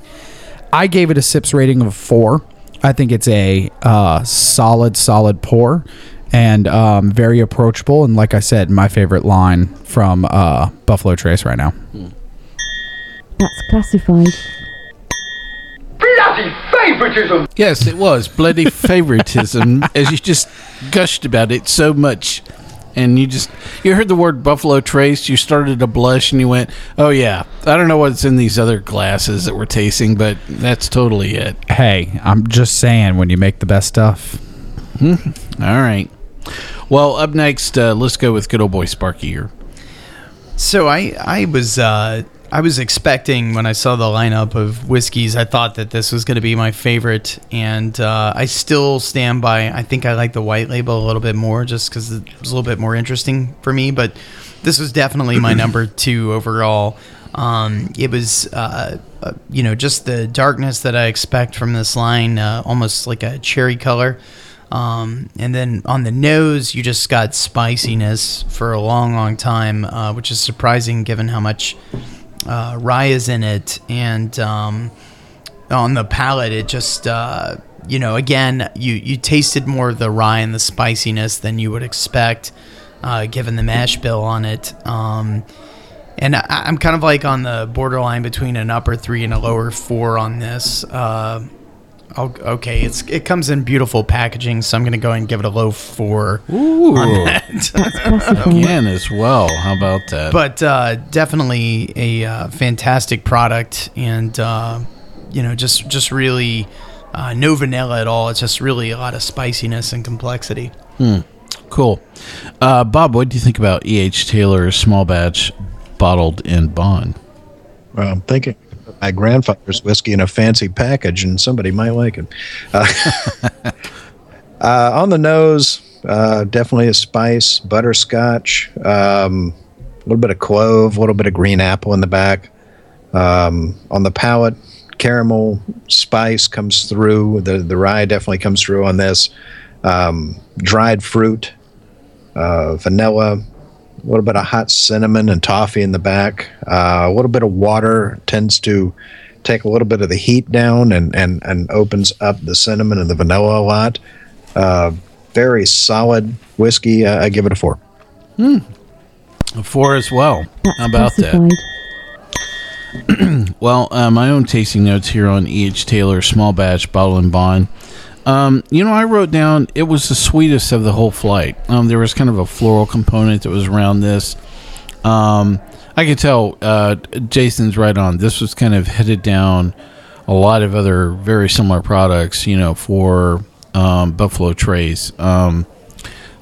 I, I gave it a sips rating of four. I think it's a uh, solid, solid pour and um, very approachable. And like I said, my favorite line from uh, Buffalo Trace right now. That's classified. Bloody favoritism! Yes, it was bloody favoritism, as you just gushed about it so much, and you just you heard the word Buffalo Trace, you started to blush, and you went, "Oh yeah, I don't know what's in these other glasses that we're tasting, but that's totally it." Hey, I'm just saying when you make the best stuff. All right. Well, up next, uh, let's go with good old boy Sparky here. So I I was uh, I was expecting when I saw the lineup of whiskeys, I thought that this was going to be my favorite, and uh, I still stand by. I think I like the white label a little bit more, just because it was a little bit more interesting for me. But this was definitely my number two overall. Um, it was, uh, uh, you know, just the darkness that I expect from this line, uh, almost like a cherry color. Um, and then on the nose, you just got spiciness for a long, long time, uh, which is surprising given how much uh, rye is in it. And um, on the palate, it just, uh, you know, again, you, you tasted more of the rye and the spiciness than you would expect, uh, given the mash bill on it. Um, and I, I'm kind of like on the borderline between an upper three and a lower four on this. Uh, Oh, okay, it's it comes in beautiful packaging, so I'm going to go and give it a low four Ooh, on that. again as well. How about that? but uh, definitely a uh, fantastic product, and uh, you know, just just really uh, no vanilla at all. It's just really a lot of spiciness and complexity. cool. Uh, Bob, what do you think about E.H. Taylor's small batch bottled in bond? Well, I'm thinking of my grandfather's whiskey in a fancy package, and somebody might like it. Uh, uh, on the nose, uh, definitely a spice, butterscotch, um, a little bit of clove, a little bit of green apple in the back. Um, on the palate, caramel spice comes through. The the rye definitely comes through on this. Um, dried fruit, uh, vanilla, a little bit of hot cinnamon and toffee in the back. Uh, a little bit of water tends to take a little bit of the heat down and, and, and opens up the cinnamon and the vanilla a lot. Uh, very solid whiskey. Uh, I give it a four. Hmm. A four as well. How about that? Well, uh, my own tasting notes here on E.H. Taylor Small Batch Bottle and Bond. Um, you know, I wrote down it was the sweetest of the whole flight. Um, there was kind of a floral component that was around this. Um, I could tell uh, Jason's right on. This was kind of headed down a lot of other very similar products, you know, for um, Buffalo Trace. Um,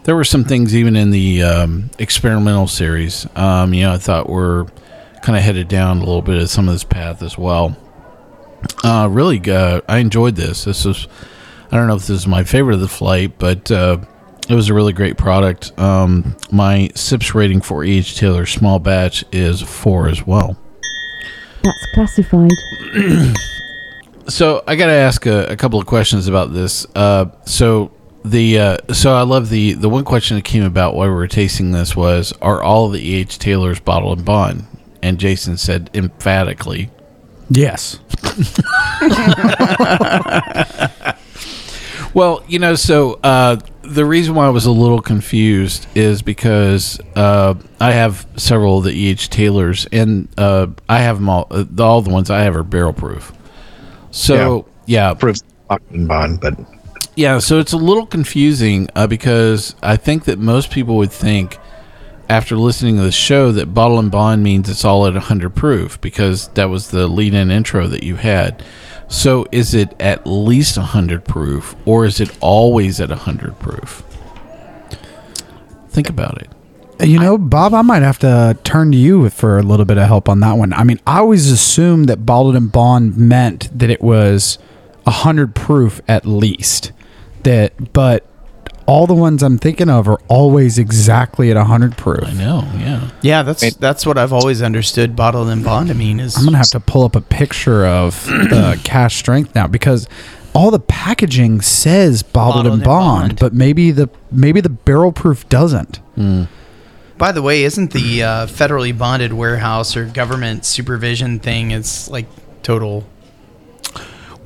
there were some things even in the um, experimental series, you know, I thought were kind of headed down a little bit of some of this path as well. Uh, really, uh, I enjoyed this. This was, I don't know if this is my favorite of the flight, but uh, It was a really great product. Um, my SIPS rating for E.H. Taylor small batch is four as well. That's classified. So I got to ask a, a couple of questions about this. Uh, so the uh, so I love the the one question that came about while we were tasting this was are all the E.H. Taylors bottle and bond? And Jason said emphatically Yes. Well, you know, so uh, the reason why I was a little confused is because uh, I have several of the E.H. Taylors, and uh, I have them all. Uh, all the ones I have are barrel proof. So yeah, and bond, but yeah, so it's a little confusing uh, because I think that most people would think after listening to the show that bottle and bond means it's all at 100 proof because that was the lead in intro that you had. So is it at least 100 proof or is it always at 100 proof? Think about it. You know, Bob, I might have to turn to you for a little bit of help on that one. I mean, I always assumed that bottled and bond meant that it was hundred proof at least. That, but all the ones I'm thinking of are always exactly at hundred proof. I know, yeah. Yeah, that's that's what I've always understood bottled and bond to mean is I'm gonna have to pull up a picture of the cask strength now because all the packaging says bottled, Bottled and and bond, bond. but maybe the maybe the barrel proof doesn't. By the way, isn't the uh, federally bonded warehouse or government supervision thing It's like total?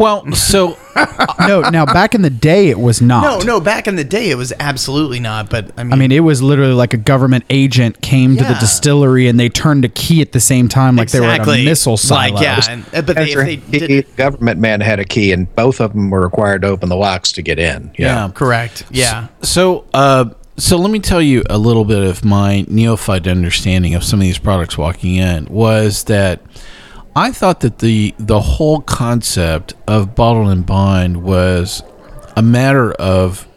Well, so no, now back in the day it was not. No, no. Back in the day, it was absolutely not. But I mean, I mean, it was literally like a government agent came to the Yeah. distillery and they turned a key at the same time, like they were at a missile silo. Like, yeah, and- uh, but they, if they the did government man had a key, and both of them were required to open the locks to get in. yeah. correct, yeah. So, uh, so let me tell you a little bit of my neophyte understanding of some of these products walking in was that I thought that the the whole concept of bottle and bind was a matter of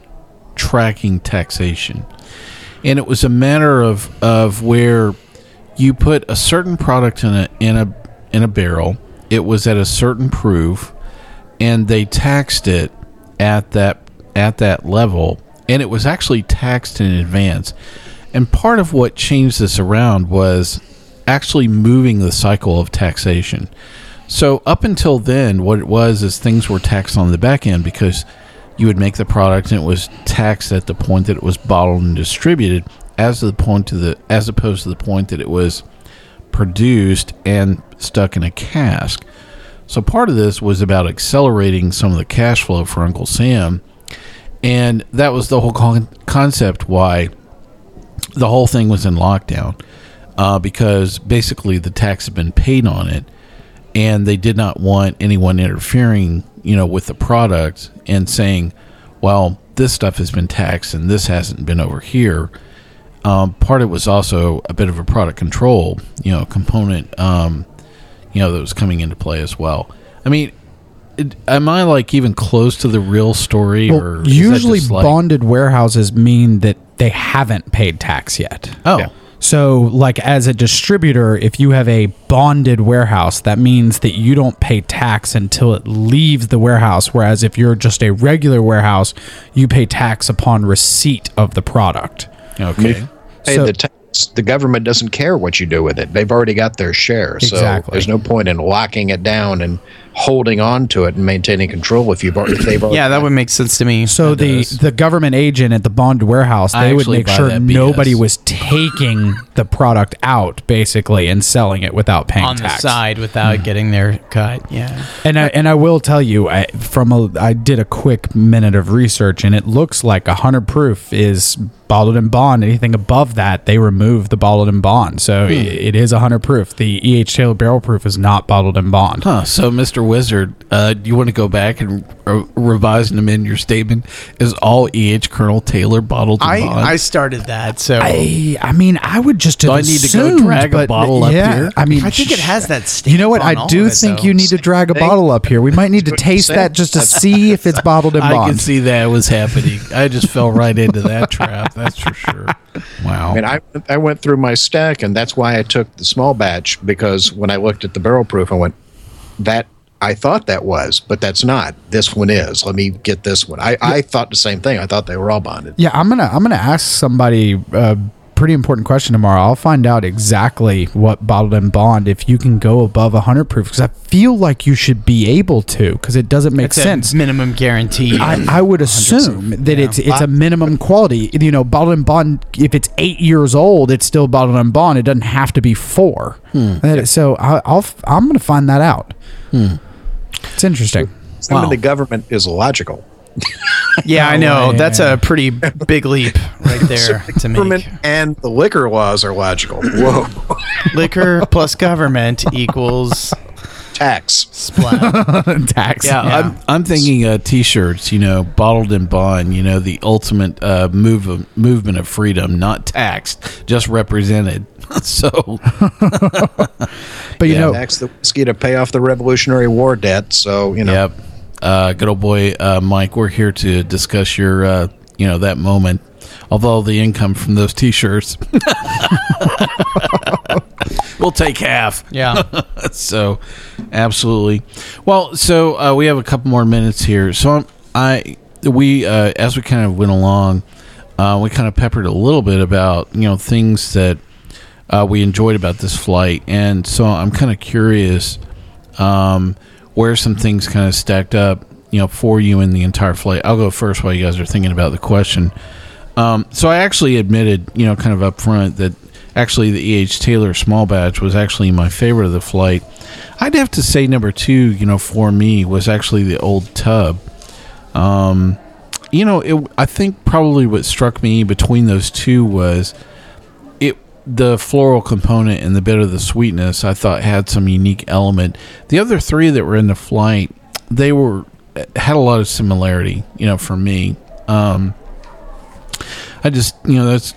tracking taxation, and it was a matter of of where you put a certain product in a in a in a barrel. It was at a certain proof, and they taxed it at that at that level, and it was actually taxed in advance. And part of what changed this around was actually moving the cycle of taxation. So up until then, what it was is things were taxed on the back end because you would make the product and it was taxed at the point that it was bottled and distributed, as the point to the as opposed to the point that it was produced and stuck in a cask. So part of this was about accelerating some of the cash flow for Uncle Sam, and that was the whole con- concept why the whole thing was in lockdown uh, because basically the tax had been paid on it, and they did not want anyone interfering, you know, with the product and saying, "Well, this stuff has been taxed and this hasn't been over here." Um, part of it was also a bit of a product control, you know, component, um, you know, that was coming into play as well. I mean, it, am I like even close to the real story, Well, or usually like- bonded warehouses mean that they haven't paid tax yet. Oh, Yeah. So, like as a distributor, if you have a bonded warehouse, that means that you don't pay tax until it leaves the warehouse. Whereas if you're just a regular warehouse, you pay tax upon receipt of the product. okay. Pay So- the tax. The government doesn't care what you do with it. They've already got their share. So Exactly. there's no point in locking it down and holding on to it and maintaining control if you've already, if they've Yeah, that would make sense to me. So That the does. the government agent at the bonded warehouse, I they would actually make buy sure that BS. nobody was taking the product out basically and selling it without paying on tax. the side without hmm. getting their cut. Yeah. And I, and I will tell you, I, from a, I did a quick minute of research, and it looks like a hundred proof is bottled and bond. Anything above that, they remove the bottled and bond. So i it is a hundred proof. The E. H. Taylor barrel proof is not bottled and bond. Huh. So, Mr. Wizard, uh, do you want to go back and uh, revise and amend your statement? Is all E.H. Colonel Taylor bottled I, bond? I started that, so I, I, I mean, I would just have Do I need to go assumed, drag a but bottle up yeah, here? I mean, I think it has that. You know what? I do of it, think you need to drag a Same bottle up here. We might need to taste that just to see if it's bottled and I can see that was happening. I just fell right into that trap. That's for sure. Wow. I mean, I, I went through my stack, and that's why I took the small batch because when I looked at the barrel proof, I went, that I thought that was, but that's not. This one is. Let me get this one. I, I thought the same thing. I thought they were all bonded. Yeah, I'm gonna I'm gonna ask somebody a pretty important question tomorrow. I'll find out exactly what bottled and bond if you can go above 100 proof because I feel like you should be able to because it doesn't make It's a sense. minimum guarantee. I, I would assume that it's it's a minimum quality. You know, bottled and bond. If it's eight years old, it's still bottled and bond. It doesn't have to be four. Uh, So I, I'll I'm going to find that out. It's interesting. Some Wow. of the government is logical. yeah, I know. way. That's a pretty big leap right there to Government make. and the liquor laws are logical. Whoa. Liquor plus government equals Tax. splat. Tax. Yeah, Yeah. I'm, I'm thinking uh, t-shirts, you know, bottled in bond, you know, the ultimate uh, move of, movement of freedom, not taxed, just represented. so, But you Yeah. know, Tax the whiskey to pay off the Revolutionary War debt. So, you know. yep. Uh, good old boy, uh, Mike, we're here to discuss your, uh, you know, that moment. Although the income from those t-shirts, we'll take half. Yeah. so absolutely. Well so uh, we have a couple more minutes here. So I'm, i we uh, as we kind of went along uh, we kind of peppered a little bit about you know things that uh, we enjoyed about this flight. And so i'm kind of curious um, where some things kind of stacked up you know for you in the entire flight. I'll go first while you guys are thinking about the question. Um, so I actually admitted, you know, kind of up front that actually the E.H. Taylor small batch was actually my favorite of the flight. I'd have to say number two, you know, for me was actually the old tub. Um, you know, it, I think probably what struck me between those two was it the floral component and the bit of the sweetness. I thought had some unique element. The other three that were in the flight, they were had a lot of similarity. You know, for me. Um, I just, you know, that's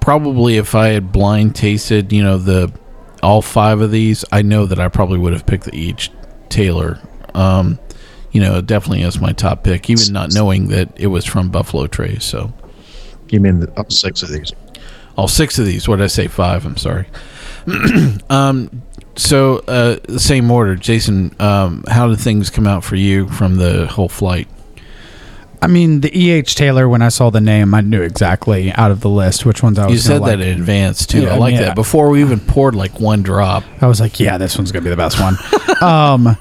probably if I had blind tasted, you know, the all five of these, I know that I probably would have picked the E.H. Taylor. Um, you know, definitely as my top pick, even not knowing that it was from Buffalo Trace. So You mean the, six of these? all six of these. What did I say? Five. I'm sorry. um, so uh, the same order, Jason. Um, how did things come out for you from the whole flight? I mean, the E.H. Taylor, when I saw the name, I knew exactly out of the list which ones I was You said gonna that like. in advance too. Yeah, I like yeah. that before we even poured like one drop. I was like, yeah, this one's going to be the best one. um,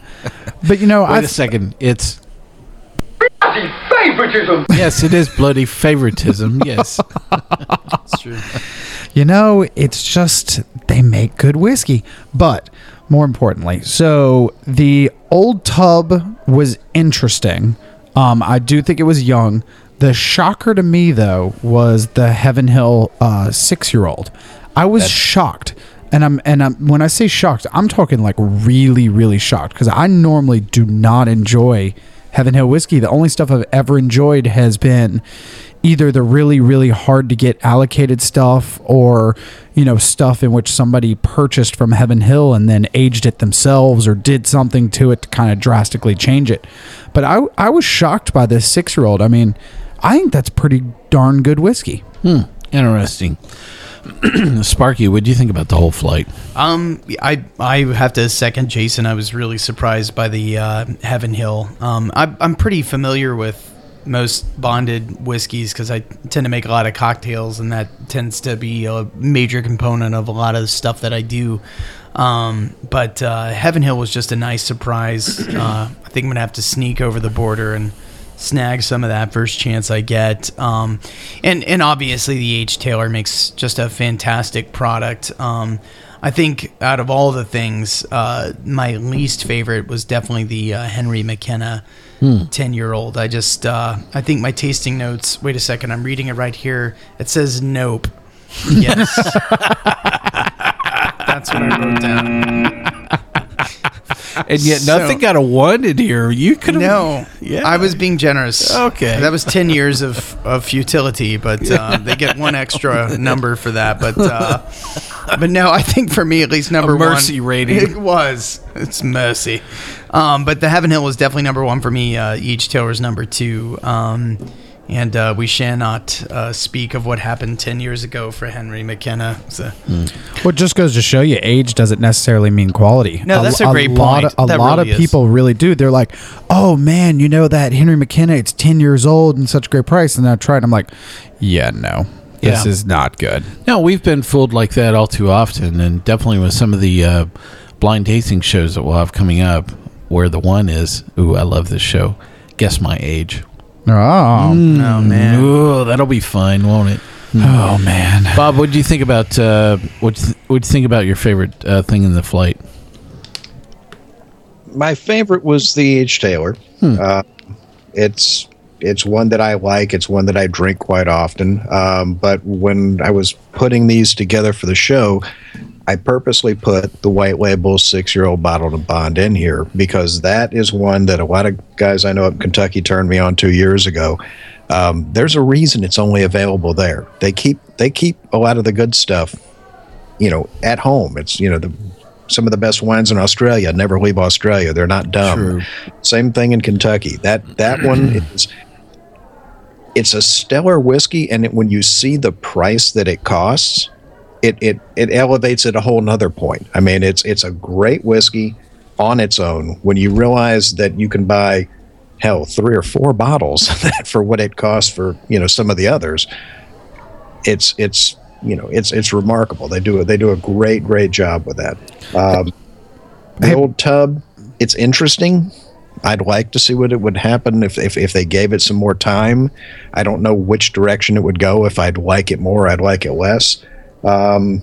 but, you know, I Wait I a second. It's Favoritism! yes, it is bloody favoritism. Yes. That's true. You know, it's just they make good whiskey. But more importantly, so the old tub was interesting. Um, I do think it was young. The shocker to me, though, was the Heaven Hill uh, six-year-old. I was shocked, and I'm and I'm when I say shocked, I'm talking like really, really shocked because I normally do not enjoy Heaven Hill whiskey. The only stuff I've ever enjoyed has been either the really, really hard to get allocated stuff or, you know, stuff in which somebody purchased from Heaven Hill and then aged it themselves or did something to it to kind of drastically change it. But I, I was shocked by this six year old. I mean, I think that's pretty darn good whiskey. hmm Interesting. Sparky, what do you think about the whole flight? Um, I I have to second Jason. I was really surprised by the uh, Heaven Hill. Um, I, I'm pretty familiar with most bonded whiskeys because I tend to make a lot of cocktails, and that tends to be a major component of a lot of the stuff that I do. Um, but uh, Heaven Hill was just a nice surprise. Uh, I think I'm gonna have to sneak over the border and snag some of that first chance I get. Um, and and obviously the H Taylor makes just a fantastic product. Um, I think out of all the things, uh, my least favorite was definitely the uh, Henry McKenna ten year old. I just uh, I think my tasting notes. Wait a second, I'm reading it right here. It says nope. Yes. That's what I wrote down. And yet So- nothing got a one in here. You could have No, Yeah. I was being generous. Okay. that was ten years of, of futility, but uh, they get one extra number for that. But uh, but no, I think for me at least number one mercy one, rating. It was it's mercy, um, but the Heaven Hill was definitely number one for me. Uh, E.H. Taylor's number two, um, And uh, we shall not uh, speak of what happened 10 years ago for Henry McKenna. So, Well, it just goes to show you, age doesn't necessarily mean quality. No, that's a great lot point. Of, a That lot really of is. people really do. They're like, "Oh man, you know that Henry McKenna? It's ten years old and such a great price." And I tried. I'm like, "Yeah, no, this Yeah. is not good." No, we've been fooled like that all too often, and definitely with some of the uh, blind tasting shows that we'll have coming up, where the one is, ooh, I love this show. Guess my age. Oh, oh, man. Ooh, that'll be fun, won't it? oh man. Bob, what do you think about uh, what you th- what you think about your favorite uh, thing in the flight? my favorite was the H Taylor. Uh, it's it's one that I like. It's one that I drink quite often. Um, but when I was putting these together for the show, I purposely put the White Label six year old bottle and bond in here because that is one that a lot of guys I know up in Kentucky turned me on two years ago. Um, there's a reason it's only available there. They keep they keep a lot of the good stuff, you know, at home. It's you know the some of the best wines in Australia never leave Australia. They're not dumb. Same thing in Kentucky. That that one is it's a stellar whiskey, and it, when you see the price that it costs, it it it elevates it a whole nother point. I mean, it's it's a great whiskey on its own. When you realize that you can buy hell three or four bottles of that for what it costs for you know some of the others, it's it's you know it's it's remarkable. They do a, they do a great great job with that. Um, the old tub, it's interesting. I'd like to see what it would happen if, if if they gave it some more time. I don't know which direction it would go. If I'd like it more, I'd like it less. Um,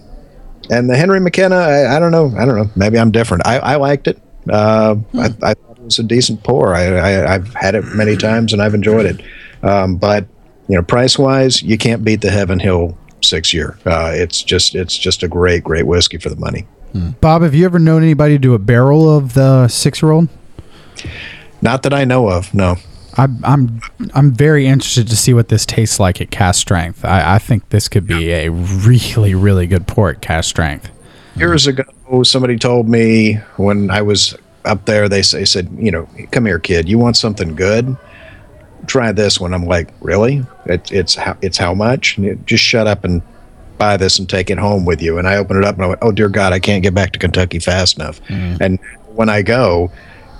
and the Henry McKenna, I, I don't know. I don't know. Maybe I'm different. I, I liked it. Uh, I, I thought it was a decent pour. I, I, I've had it many times and I've enjoyed it. Um, but you know, price wise, you can't beat the Heaven Hill six year. Uh, it's just it's just a great great whiskey for the money. Bob, have you ever known anybody do a barrel of the six year old? Not that I know of. No. I'm I'm I'm very interested to see what this tastes like at cask strength. I, I think this could be a really really good pour at cask strength. years ago somebody told me when i was up there they say said you know come here kid. You want something good? Try this one. I'm like really? It, it's how it's how much? And it- just shut up and buy this and take it home with you. And i opened it up and i went oh dear god i can't get back to kentucky fast enough. Mm-hmm. And when i go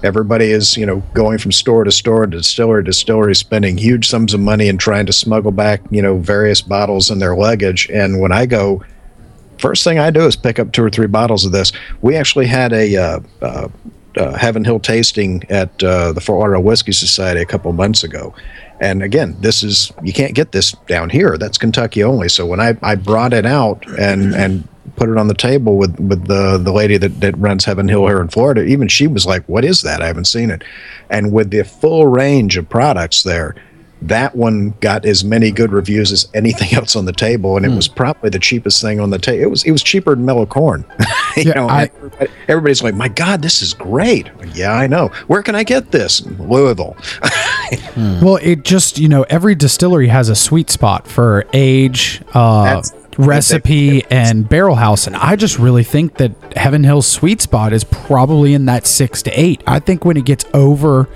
everybody is you know going from store to store to distillery to distillery spending huge sums of money and trying to smuggle back you know various bottles in their luggage and when i go first thing I do is pick up two or three bottles of this. We actually had a uh, uh, uh, Heaven Hill tasting at uh, the Fort Lauderdale Whiskey Society a couple months ago. And again, this is you can't get this down here. That's Kentucky only. So when I, I brought it out and and put it on the table with with the the lady that, that runs Heaven Hill here in Florida, even she was like, "What is that? I haven't seen it." And with the full range of products there, that one got as many good reviews as anything else on the table, and it was probably the cheapest thing on the table. It was it was cheaper than mellow corn. you Yeah, know, I- everybody- everybody's like, "My God, this is great!" Yeah, I know. Where can I get this? Louisville. Well, it just you know every distillery has a sweet spot for age, uh, That's- recipe, and barrel house, and I just really think that Heaven Hill's sweet spot is probably in that six to eight. I think when it gets over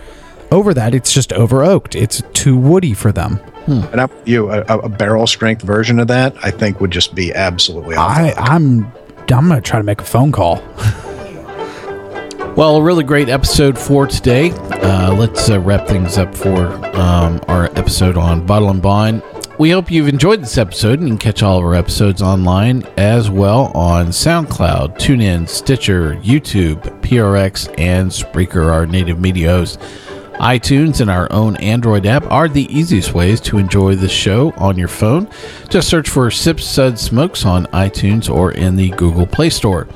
over that, it's just over oaked. It's too woody for them. and I'm you a, a a barrel strength version of that, I think, would just be absolutely. i i'm I'm gonna try to make a phone call. Well, a really great episode for today. Uh, let's uh, wrap things up for um, our episode on Bottle and Bond. We hope you've enjoyed this episode and you can catch all of our episodes online as well on SoundCloud, TuneIn, Stitcher, YouTube, PRX, and Spreaker, our native media host. iTunes and our own Android app are the easiest ways to enjoy the show on your phone. Just search for Sip Sud Smokes on iTunes or in the Google Play Store.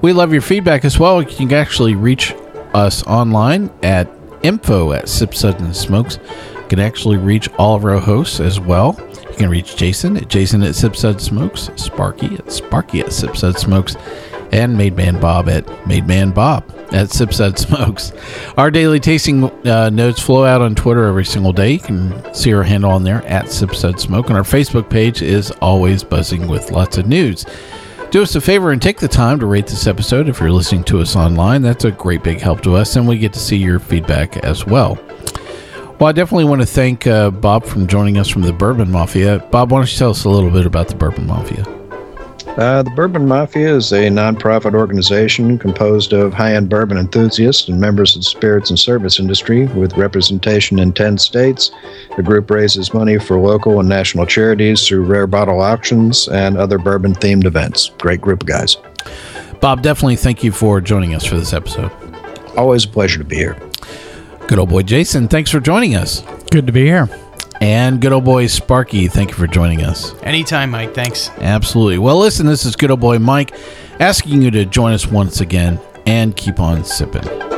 We love your feedback as well. You can actually reach us online at info at Sip Sud and Smokes. You can actually reach all of our hosts as well. You can reach Jason at Jason at Sip Sud Smokes, Sparky at Sparky at Sip Sud Smokes, and Made Man Bob at Made Man Bob at Sip Sud Smokes. Our daily tasting uh, notes flow out on Twitter every single day. You can see our handle on there at Sip Sud Smoke, and our Facebook page is always buzzing with lots of news. Do us a favor and take the time to rate this episode if you're listening to us online. That's a great big help to us, and we get to see your feedback as well. Well, I definitely want to thank uh, Bob from joining us from the Bourbon Mafia. Bob, why don't you tell us a little bit about the Bourbon Mafia? Uh, the Bourbon Mafia is a nonprofit organization composed of high end bourbon enthusiasts and members of the spirits and service industry with representation in 10 states. The group raises money for local and national charities through rare bottle auctions and other bourbon themed events. Great group of guys. Bob, definitely thank you for joining us for this episode. Always a pleasure to be here. Good old boy Jason, thanks for joining us. Good to be here. And good old boy Sparky, thank you for joining us. Anytime, Mike. Thanks. Absolutely. Well, listen, this is good old boy Mike asking you to join us once again and keep on sipping.